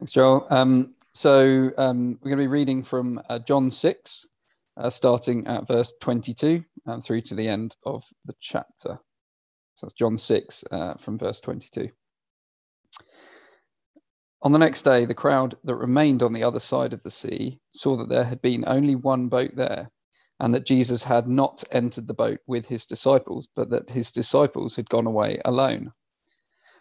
Thanks, Joel. Um, so um, we're going to be reading from uh, John 6, uh, starting at verse 22 and through to the end of the chapter. So that's John 6 uh, from verse 22. On the next day, the crowd that remained on the other side of the sea saw that there had been only one boat there, and that Jesus had not entered the boat with his disciples, but that his disciples had gone away alone.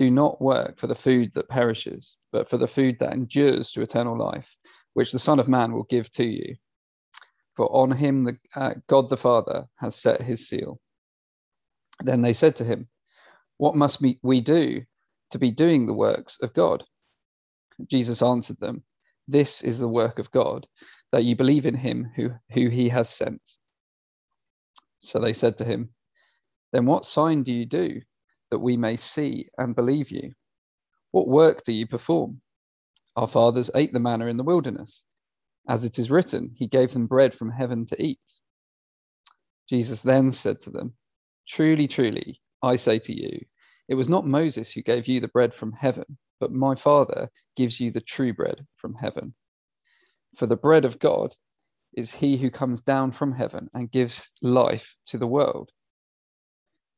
Do not work for the food that perishes, but for the food that endures to eternal life, which the Son of Man will give to you. For on him the, uh, God the Father has set his seal. Then they said to him, What must we do to be doing the works of God? Jesus answered them, This is the work of God, that you believe in him who, who he has sent. So they said to him, Then what sign do you do? That we may see and believe you. What work do you perform? Our fathers ate the manna in the wilderness. As it is written, he gave them bread from heaven to eat. Jesus then said to them, Truly, truly, I say to you, it was not Moses who gave you the bread from heaven, but my Father gives you the true bread from heaven. For the bread of God is he who comes down from heaven and gives life to the world.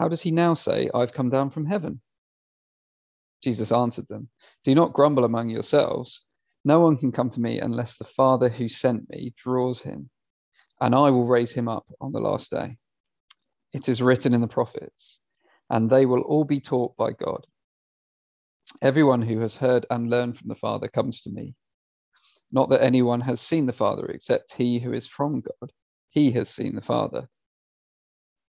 How does he now say, I've come down from heaven? Jesus answered them, Do not grumble among yourselves. No one can come to me unless the Father who sent me draws him, and I will raise him up on the last day. It is written in the prophets, and they will all be taught by God. Everyone who has heard and learned from the Father comes to me. Not that anyone has seen the Father except he who is from God. He has seen the Father.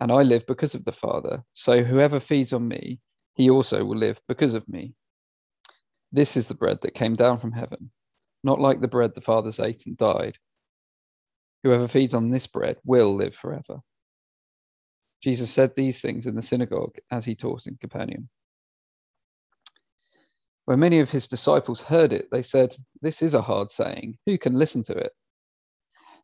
and I live because of the Father. So whoever feeds on me, he also will live because of me. This is the bread that came down from heaven, not like the bread the fathers ate and died. Whoever feeds on this bread will live forever. Jesus said these things in the synagogue as he taught in Capernaum. When many of his disciples heard it, they said, This is a hard saying. Who can listen to it?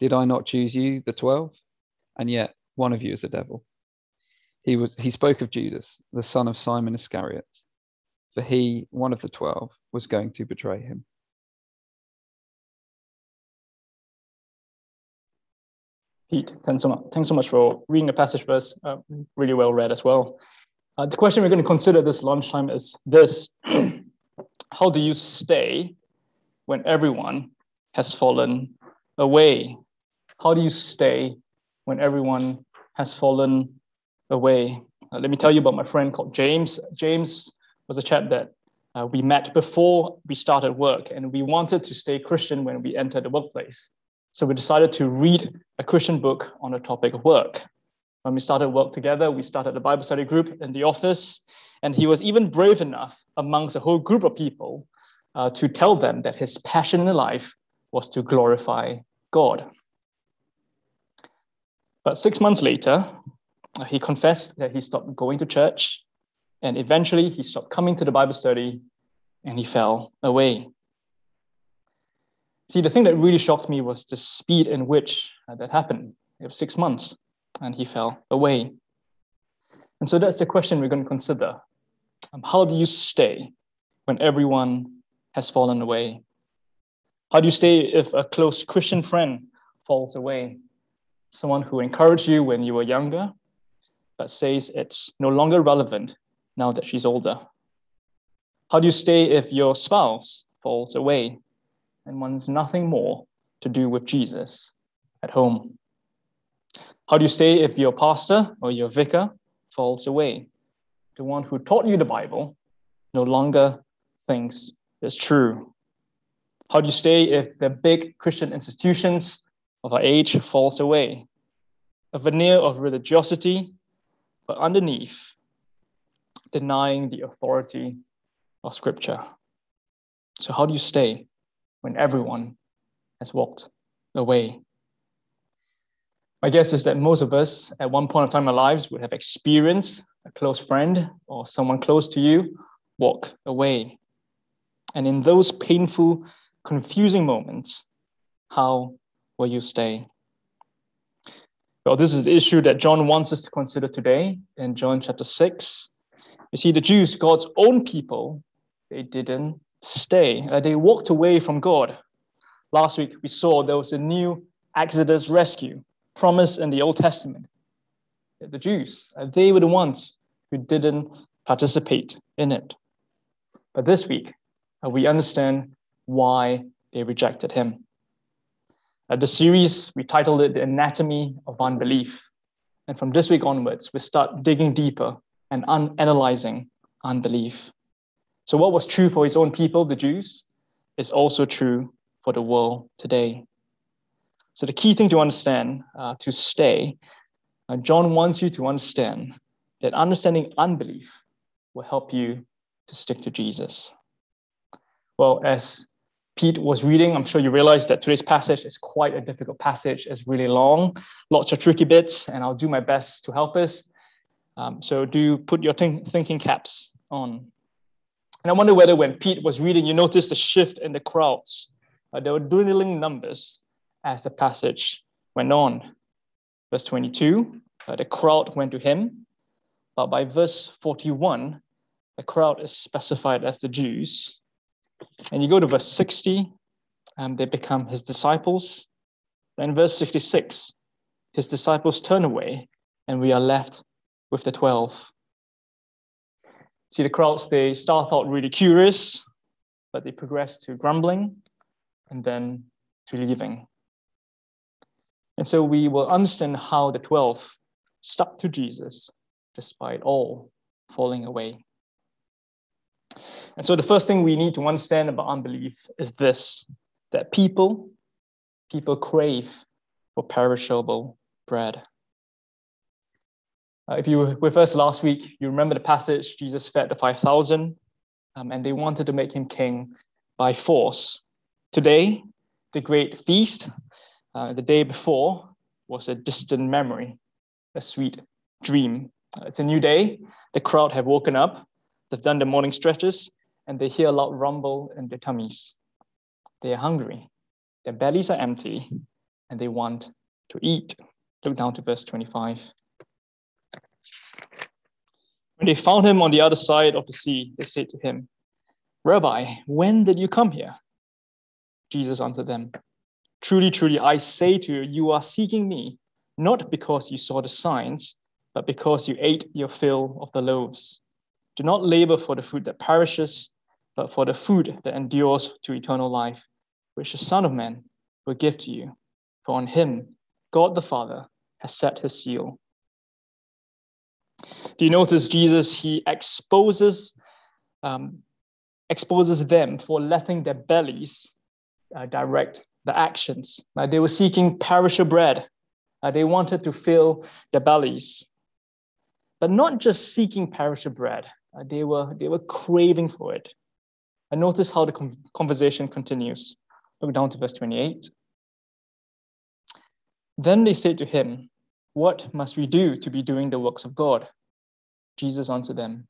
Did I not choose you, the twelve? And yet one of you is a devil. He, was, he spoke of Judas, the son of Simon Iscariot, for he, one of the twelve, was going to betray him. Pete, thanks so much, thanks so much for reading the passage us. Uh, really well read as well. Uh, the question we're going to consider this lunchtime is this How do you stay when everyone has fallen away? How do you stay when everyone has fallen away? Uh, let me tell you about my friend called James. James was a chap that uh, we met before we started work, and we wanted to stay Christian when we entered the workplace. So we decided to read a Christian book on the topic of work. When we started work together, we started a Bible study group in the office, and he was even brave enough amongst a whole group of people uh, to tell them that his passion in life was to glorify God. But six months later, he confessed that he stopped going to church, and eventually he stopped coming to the Bible study, and he fell away. See, the thing that really shocked me was the speed in which uh, that happened. It was six months, and he fell away. And so that's the question we're going to consider. Um, how do you stay when everyone has fallen away? How do you stay if a close Christian friend falls away? Someone who encouraged you when you were younger, but says it's no longer relevant now that she's older? How do you stay if your spouse falls away? and wants nothing more to do with Jesus at home? How do you stay if your pastor or your vicar falls away? The one who taught you the Bible no longer thinks it's true. How do you stay if the big Christian institutions of our age falls away? A veneer of religiosity, but underneath, denying the authority of Scripture. So, how do you stay when everyone has walked away. My guess is that most of us at one point of time in our lives would have experienced a close friend or someone close to you walk away. And in those painful, confusing moments, how will you stay? Well, this is the issue that John wants us to consider today in John chapter 6. You see, the Jews, God's own people, they didn't stay. Uh, they walked away from God. Last week, we saw there was a new Exodus rescue promised in the Old Testament. The Jews, uh, they were the ones who didn't participate in it. But this week, uh, we understand why they rejected him. Uh, the series, we titled it The Anatomy of Unbelief. And from this week onwards, we start digging deeper and un- analyzing unbelief. So, what was true for his own people, the Jews, is also true for the world today. So, the key thing to understand, uh, to stay, uh, John wants you to understand that understanding unbelief will help you to stick to Jesus. Well, as Pete was reading, I'm sure you realized that today's passage is quite a difficult passage. It's really long, lots of tricky bits, and I'll do my best to help us. Um, so do put your think- thinking caps on. And I wonder whether when Pete was reading, you noticed a shift in the crowds. Uh, there were dwindling numbers as the passage went on. Verse 22, uh, the crowd went to him. But by verse 41, the crowd is specified as the Jews. And you go to verse 60, and they become his disciples. Then verse 66, his disciples turn away, and we are left with the 12. See the crowds, they start out really curious, but they progress to grumbling and then to leaving. And so we will understand how the 12 stuck to Jesus despite all falling away. And so the first thing we need to understand about unbelief is this that people, people crave for perishable bread. Uh, if you were with us last week, you remember the passage Jesus fed the 5,000 um, and they wanted to make him king by force. Today, the great feast, uh, the day before, was a distant memory, a sweet dream. Uh, it's a new day. The crowd have woken up, they've done the morning stretches, and they hear a loud rumble in their tummies. They are hungry, their bellies are empty, and they want to eat. Look down to verse 25. When they found him on the other side of the sea, they said to him, Rabbi, when did you come here? Jesus answered them, Truly, truly, I say to you, you are seeking me, not because you saw the signs, but because you ate your fill of the loaves. Do not labor for the food that perishes, but for the food that endures to eternal life, which the Son of Man will give to you. For on him, God the Father has set his seal. Do you notice Jesus? He exposes, um, exposes them for letting their bellies uh, direct the actions. Uh, they were seeking perishable bread. Uh, they wanted to fill their bellies, but not just seeking perishable bread. Uh, they were they were craving for it. And notice how the conversation continues. Look down to verse 28. Then they said to him, What must we do to be doing the works of God? Jesus answered them,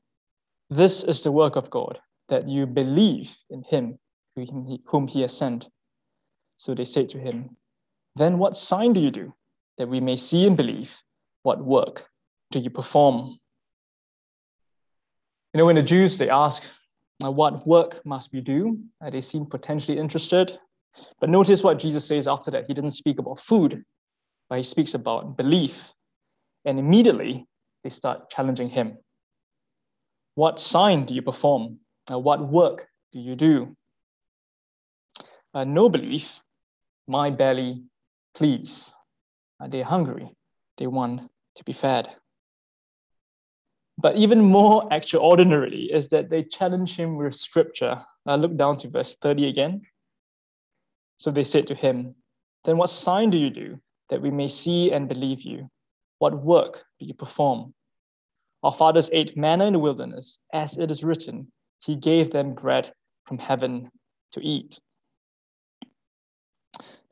This is the work of God, that you believe in him whom he has sent. So they said to him, Then what sign do you do, that we may see and believe? What work do you perform? You know, when the Jews, they ask, What work must we do? Uh, they seem potentially interested. But notice what Jesus says after that. He didn't speak about food, but he speaks about belief. And immediately they start challenging him. What sign do you perform? Uh, what work do you do? Uh, no belief, my belly please. Uh, they're hungry, they want to be fed. But even more extraordinarily is that they challenge him with scripture. Look down to verse 30 again. So they said to him, Then what sign do you do that we may see and believe you? What work do you perform? Our fathers ate manna in the wilderness, as it is written, He gave them bread from heaven to eat.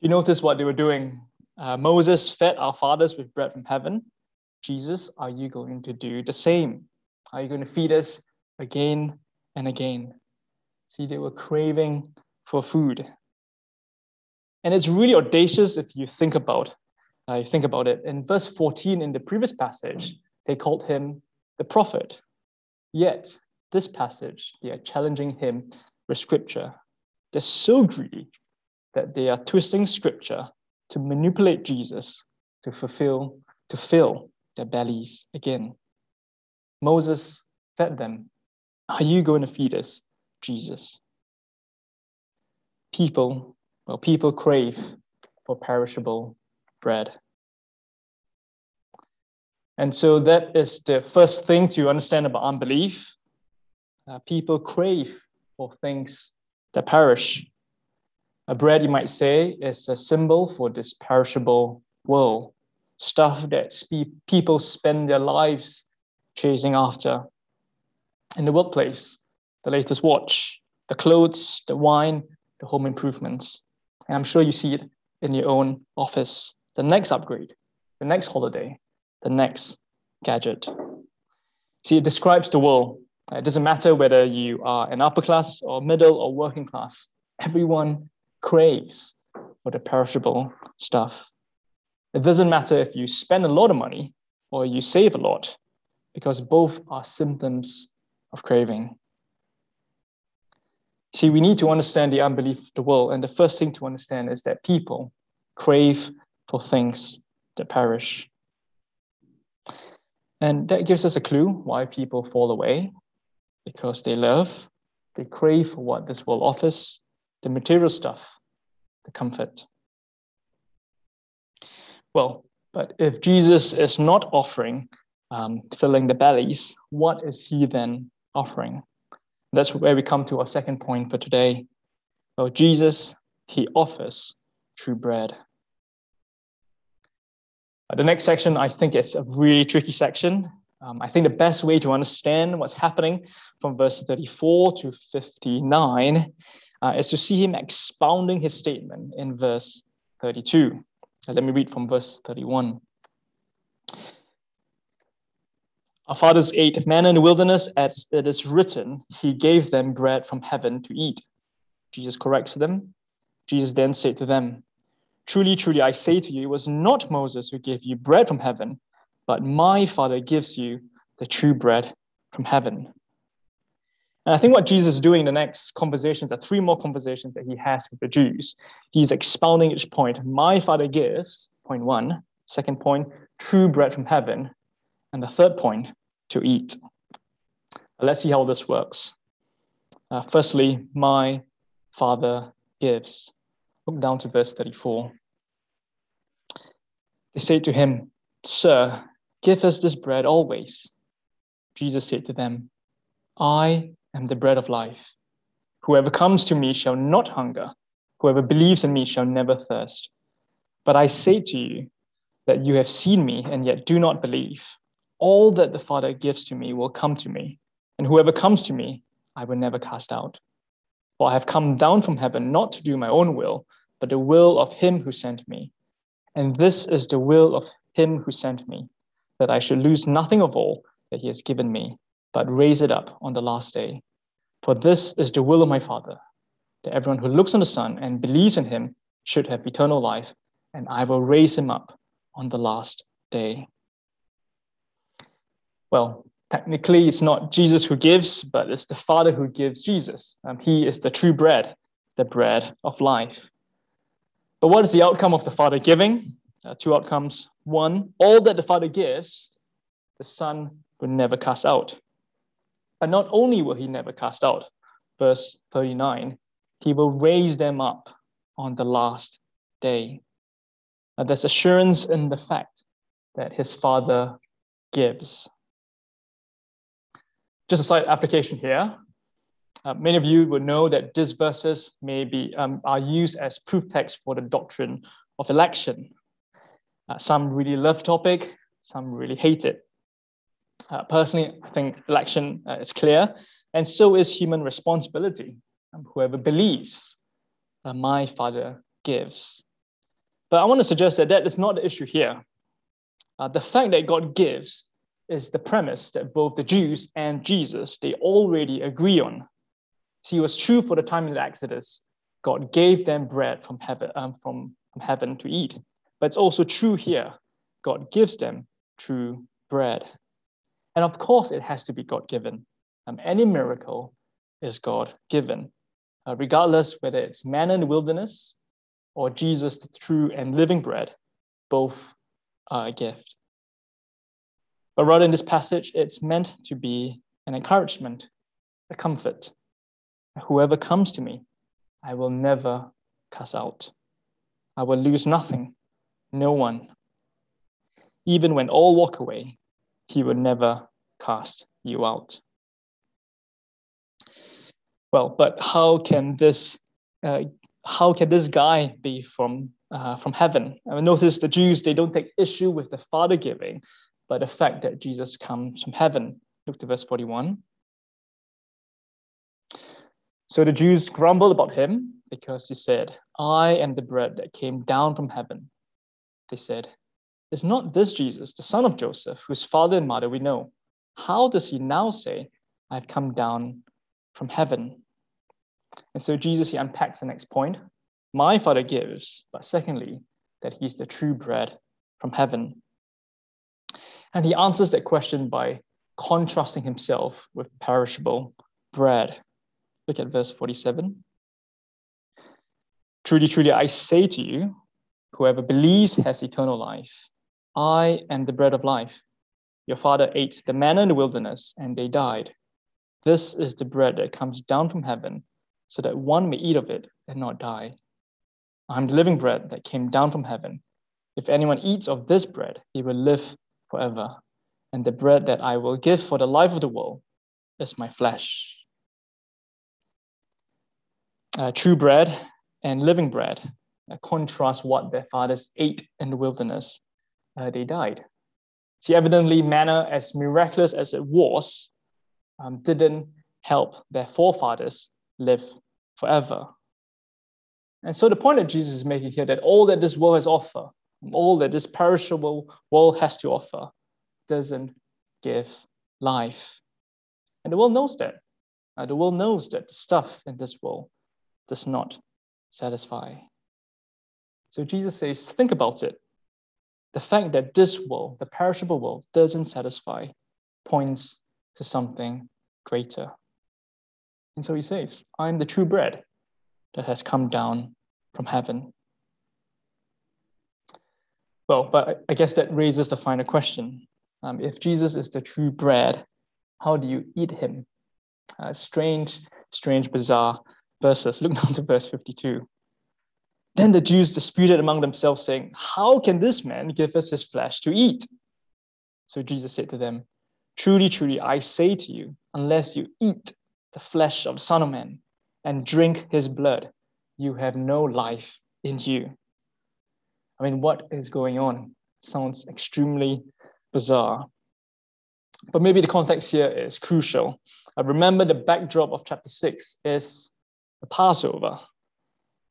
You notice what they were doing. Uh, Moses fed our fathers with bread from heaven. Jesus, are you going to do the same? Are you going to feed us again and again? See, they were craving for food. And it's really audacious if you think about uh, I think about it. In verse 14 in the previous passage, they called him the prophet. Yet, this passage, they are challenging him with scripture. They're so greedy that they are twisting scripture to manipulate Jesus to fulfill, to fill their bellies again. Moses fed them. Are you going to feed us, Jesus? People, well, people crave for perishable bread. And so that is the first thing to understand about unbelief. Uh, people crave for things that perish. A bread, you might say, is a symbol for this perishable world, stuff that spe- people spend their lives chasing after. In the workplace, the latest watch, the clothes, the wine, the home improvements. And I'm sure you see it in your own office the next upgrade, the next holiday, the next gadget. See, it describes the world. It doesn't matter whether you are an upper class or middle or working class, everyone craves for the perishable stuff. It doesn't matter if you spend a lot of money or you save a lot, because both are symptoms of craving. See, we need to understand the unbelief of the world. And the first thing to understand is that people crave for things that perish. And that gives us a clue why people fall away because they love, they crave for what this world offers, the material stuff, the comfort. Well, but if Jesus is not offering um, filling the bellies, what is he then offering? That's where we come to our second point for today. Well, Jesus, he offers true bread. Uh, the next section, I think it's a really tricky section. Um, I think the best way to understand what's happening from verse 34 to 59 uh, is to see him expounding his statement in verse 32. Let me read from verse 31. Our fathers ate manna in the wilderness, as it is written, He gave them bread from heaven to eat. Jesus corrects them. Jesus then said to them, Truly, truly, I say to you, it was not Moses who gave you bread from heaven, but my Father gives you the true bread from heaven. And I think what Jesus is doing in the next conversations the three more conversations that he has with the Jews. He's expounding each point. My Father gives, point one. Second point, true bread from heaven. And the third point, to eat. Let's see how this works. Uh, firstly, my Father gives. Look down to verse 34. They say to him, Sir, give us this bread always. Jesus said to them, I am the bread of life. Whoever comes to me shall not hunger. Whoever believes in me shall never thirst. But I say to you that you have seen me and yet do not believe. All that the Father gives to me will come to me, and whoever comes to me, I will never cast out. For I have come down from heaven not to do my own will, but the will of him who sent me. And this is the will of him who sent me, that I should lose nothing of all that he has given me, but raise it up on the last day. For this is the will of my Father, that everyone who looks on the Son and believes in him should have eternal life, and I will raise him up on the last day. Well, technically, it's not Jesus who gives, but it's the Father who gives Jesus. Um, he is the true bread, the bread of life. But what is the outcome of the Father giving? Uh, two outcomes. One, all that the Father gives, the Son will never cast out. But not only will he never cast out, verse 39, he will raise them up on the last day. Now, there's assurance in the fact that his Father gives. Just a slight application here. Uh, many of you would know that these verses may be um, are used as proof text for the doctrine of election. Uh, some really love topic, some really hate it. Uh, personally, I think election uh, is clear, and so is human responsibility. Um, whoever believes, uh, my Father gives. But I want to suggest that that is not the issue here. Uh, the fact that God gives is the premise that both the Jews and Jesus they already agree on. See, it was true for the time in the Exodus. God gave them bread from heaven, um, from, from heaven to eat. But it's also true here. God gives them true bread. And of course, it has to be God given. Um, any miracle is God given, uh, regardless whether it's manna in the wilderness or Jesus, the true and living bread, both are a gift. But rather in this passage, it's meant to be an encouragement, a comfort, Whoever comes to me, I will never cast out. I will lose nothing, no one. Even when all walk away, he will never cast you out. Well, but how can this uh, how can this guy be from uh, from heaven? I mean, notice the Jews they don't take issue with the Father giving, but the fact that Jesus comes from heaven. Look to verse forty one. So the Jews grumbled about him because he said, I am the bread that came down from heaven. They said, Is not this Jesus, the son of Joseph, whose father and mother we know? How does he now say, I've come down from heaven? And so Jesus, he unpacks the next point. My father gives, but secondly, that he's the true bread from heaven. And he answers that question by contrasting himself with perishable bread. Look at verse 47. Truly, truly, I say to you, whoever believes has eternal life. I am the bread of life. Your father ate the manna in the wilderness, and they died. This is the bread that comes down from heaven, so that one may eat of it and not die. I am the living bread that came down from heaven. If anyone eats of this bread, he will live forever. And the bread that I will give for the life of the world is my flesh. Uh, true bread and living bread uh, contrast what their fathers ate in the wilderness. Uh, they died. See, evidently, manna, as miraculous as it was, um, didn't help their forefathers live forever. And so the point that Jesus is making here that all that this world has offer, all that this perishable world has to offer, doesn't give life. And the world knows that. Uh, the world knows that the stuff in this world does not satisfy. So Jesus says, think about it. The fact that this world, the perishable world, doesn't satisfy points to something greater. And so he says, I'm the true bread that has come down from heaven. Well, but I guess that raises the final question. Um, if Jesus is the true bread, how do you eat him? Uh, strange, strange, bizarre verses. Look down to verse 52. Then the Jews disputed among themselves, saying, How can this man give us his flesh to eat? So Jesus said to them, Truly, truly, I say to you, unless you eat the flesh of the Son of Man and drink his blood, you have no life in you. I mean, what is going on? Sounds extremely bizarre. But maybe the context here is crucial. Uh, remember, the backdrop of chapter 6 is the Passover,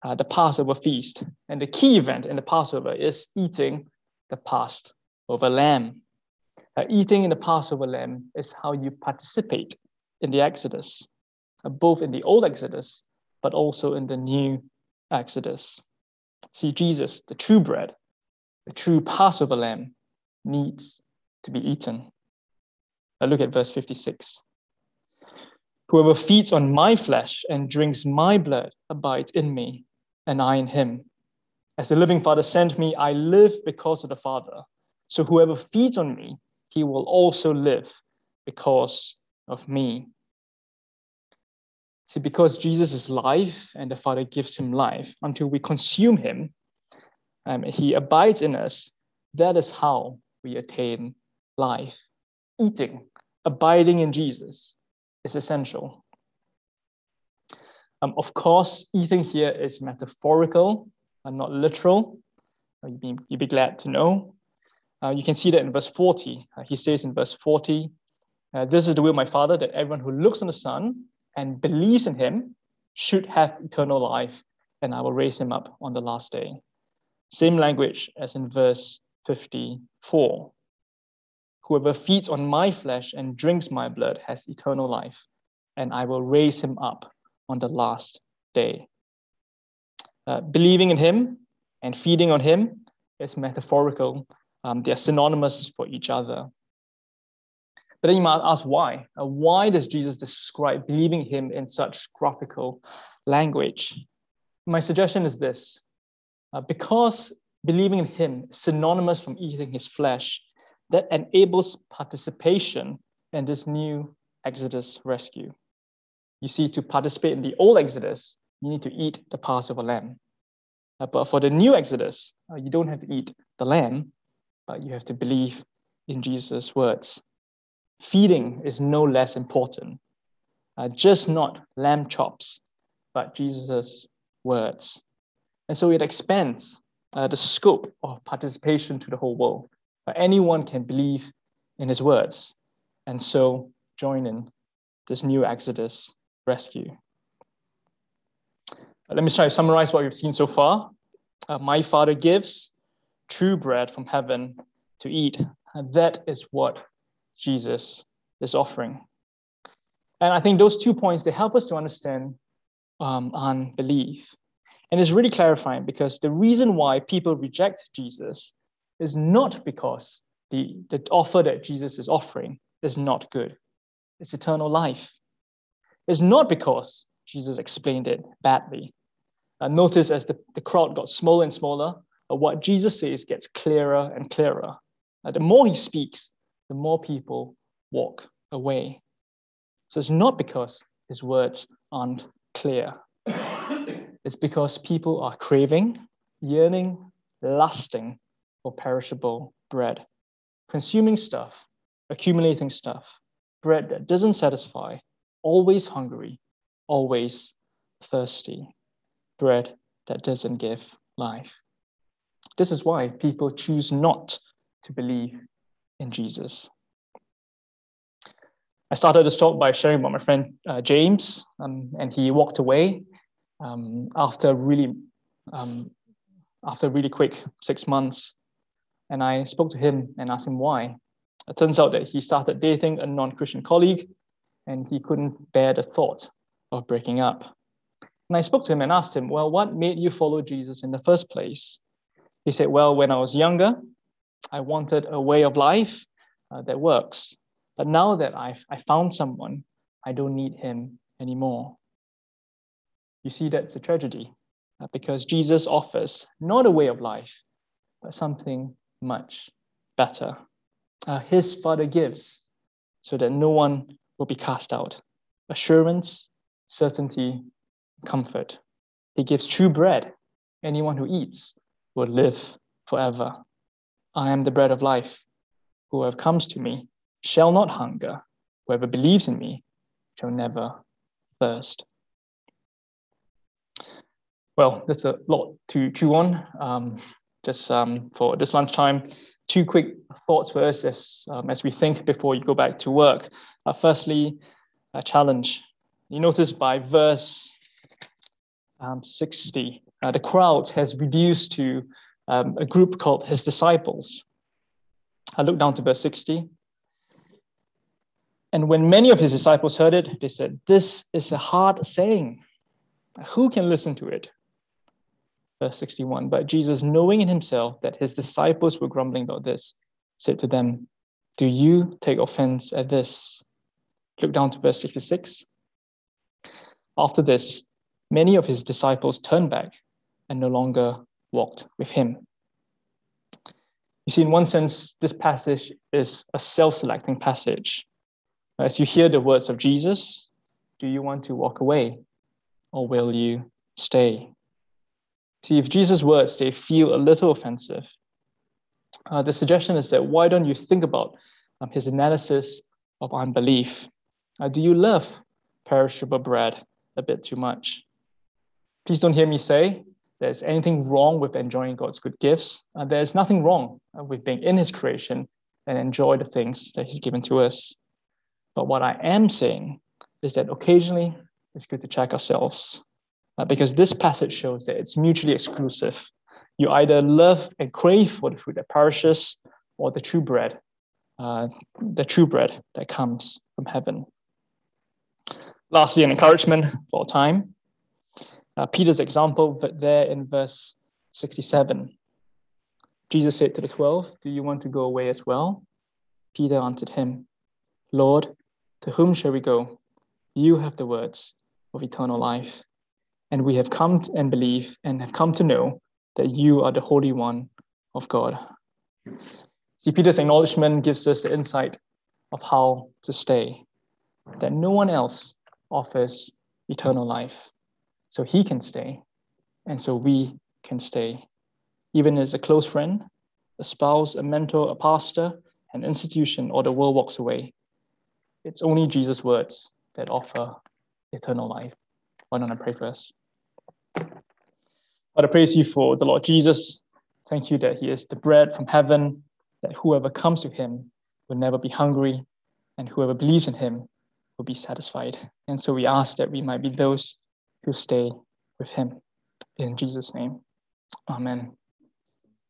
uh, the Passover feast. And the key event in the Passover is eating the Passover lamb. Uh, eating in the Passover lamb is how you participate in the Exodus, uh, both in the Old Exodus, but also in the New Exodus. See, Jesus, the true bread, the true Passover lamb, needs to be eaten. Now look at verse 56. Whoever feeds on my flesh and drinks my blood abides in me, and I in him. As the living Father sent me, I live because of the Father. So whoever feeds on me, he will also live because of me. See, because Jesus is life and the Father gives him life until we consume him, um, he abides in us. That is how we attain life. Eating, abiding in Jesus is essential. Um, of course, eating here is metaphorical and not literal. Uh, you'd be, you'd be glad to know. Uh, you can see that in verse 40. Uh, he says in verse 40, uh, This is the will of my Father, that everyone who looks on the Son and believes in him should have eternal life, and I will raise him up on the last day. Same language as in verse 54. Whoever feeds on my flesh and drinks my blood has eternal life, and I will raise him up on the last day. Uh, believing in him and feeding on him is metaphorical. Um, they are synonymous for each other. But then you might ask why? Uh, why does Jesus describe believing him in such graphical language? My suggestion is this uh, because believing in him is synonymous from eating his flesh, that enables participation in this new Exodus rescue. You see, to participate in the old Exodus, you need to eat the Passover lamb. Uh, but for the new Exodus, uh, you don't have to eat the lamb, but you have to believe in Jesus' words. Feeding is no less important, uh, just not lamb chops, but Jesus' words. And so it expands uh, the scope of participation to the whole world. Uh, anyone can believe in his words, and so join in this new Exodus rescue. Uh, let me try to summarize what we've seen so far. Uh, my Father gives true bread from heaven to eat. And that is what Jesus is offering. And I think those two points, they help us to understand um, unbelief. And it's really clarifying because the reason why people reject Jesus is not because the, the offer that Jesus is offering is not good. It's eternal life. It's not because Jesus explained it badly. Uh, notice as the, the crowd got smaller and smaller, uh, what Jesus says gets clearer and clearer. Uh, the more he speaks, the more people walk away. So it's not because his words aren't clear. it's because people are craving, yearning, lusting for perishable bread. Consuming stuff, accumulating stuff, bread that doesn't satisfy, always hungry, always thirsty, bread that doesn't give life. This is why people choose not to believe in Jesus. I started this talk by sharing about my friend uh, James, um, and he walked away um, after really, um, after really quick six months. And I spoke to him and asked him why. It turns out that he started dating a non-Christian colleague, and he couldn't bear the thought of breaking up. And I spoke to him and asked him, "Well, what made you follow Jesus in the first place?" He said, "Well, when I was younger, I wanted a way of life uh, that works." But now that I've I found someone, I don't need him anymore. You see, that's a tragedy uh, because Jesus offers not a way of life, but something much better. Uh, his Father gives so that no one will be cast out. Assurance, certainty, comfort. He gives true bread. Anyone who eats will live forever. I am the bread of life. Whoever comes to me shall not hunger. Whoever believes in me shall never thirst. Well, that's a lot to chew on. Um, just um, for this lunchtime, two quick thoughts for us as, um, as we think before you go back to work. Uh, firstly, a challenge. You notice by verse um, 60, uh, the crowd has reduced to um, a group called his disciples. I look down to verse 60. And when many of his disciples heard it, they said, This is a hard saying. Who can listen to it? Verse 61. But Jesus, knowing in himself that his disciples were grumbling about this, said to them, Do you take offense at this? Look down to verse 66. After this, many of his disciples turned back and no longer walked with him. You see, in one sense, this passage is a self selecting passage. As you hear the words of Jesus, do you want to walk away or will you stay? See, if Jesus' words they feel a little offensive, uh, the suggestion is that why don't you think about um, his analysis of unbelief? Uh, do you love perishable bread a bit too much? Please don't hear me say there's anything wrong with enjoying God's good gifts. Uh, there's nothing wrong with being in his creation and enjoy the things that he's given to us. But what I am saying is that occasionally it's good to check ourselves uh, because this passage shows that it's mutually exclusive. You either love and crave for the food that perishes or the true bread, uh, the true bread that comes from heaven. Lastly, an encouragement for time. Uh, Peter's example there in verse 67. Jesus said to the 12, Do you want to go away as well? Peter answered him, Lord, to whom shall we go? You have the words of eternal life. And we have come and believe and have come to know that you are the Holy One of God. See, Peter's acknowledgement gives us the insight of how to stay, that no one else offers eternal life. So he can stay, and so we can stay. Even as a close friend, a spouse, a mentor, a pastor, an institution, or the world walks away, it's only Jesus' words that offer eternal life. Why don't I pray for us? Father, praise you for the Lord Jesus. Thank you that he is the bread from heaven, that whoever comes to him will never be hungry, and whoever believes in him will be satisfied. And so we ask that we might be those who stay with him. In Jesus' name, amen.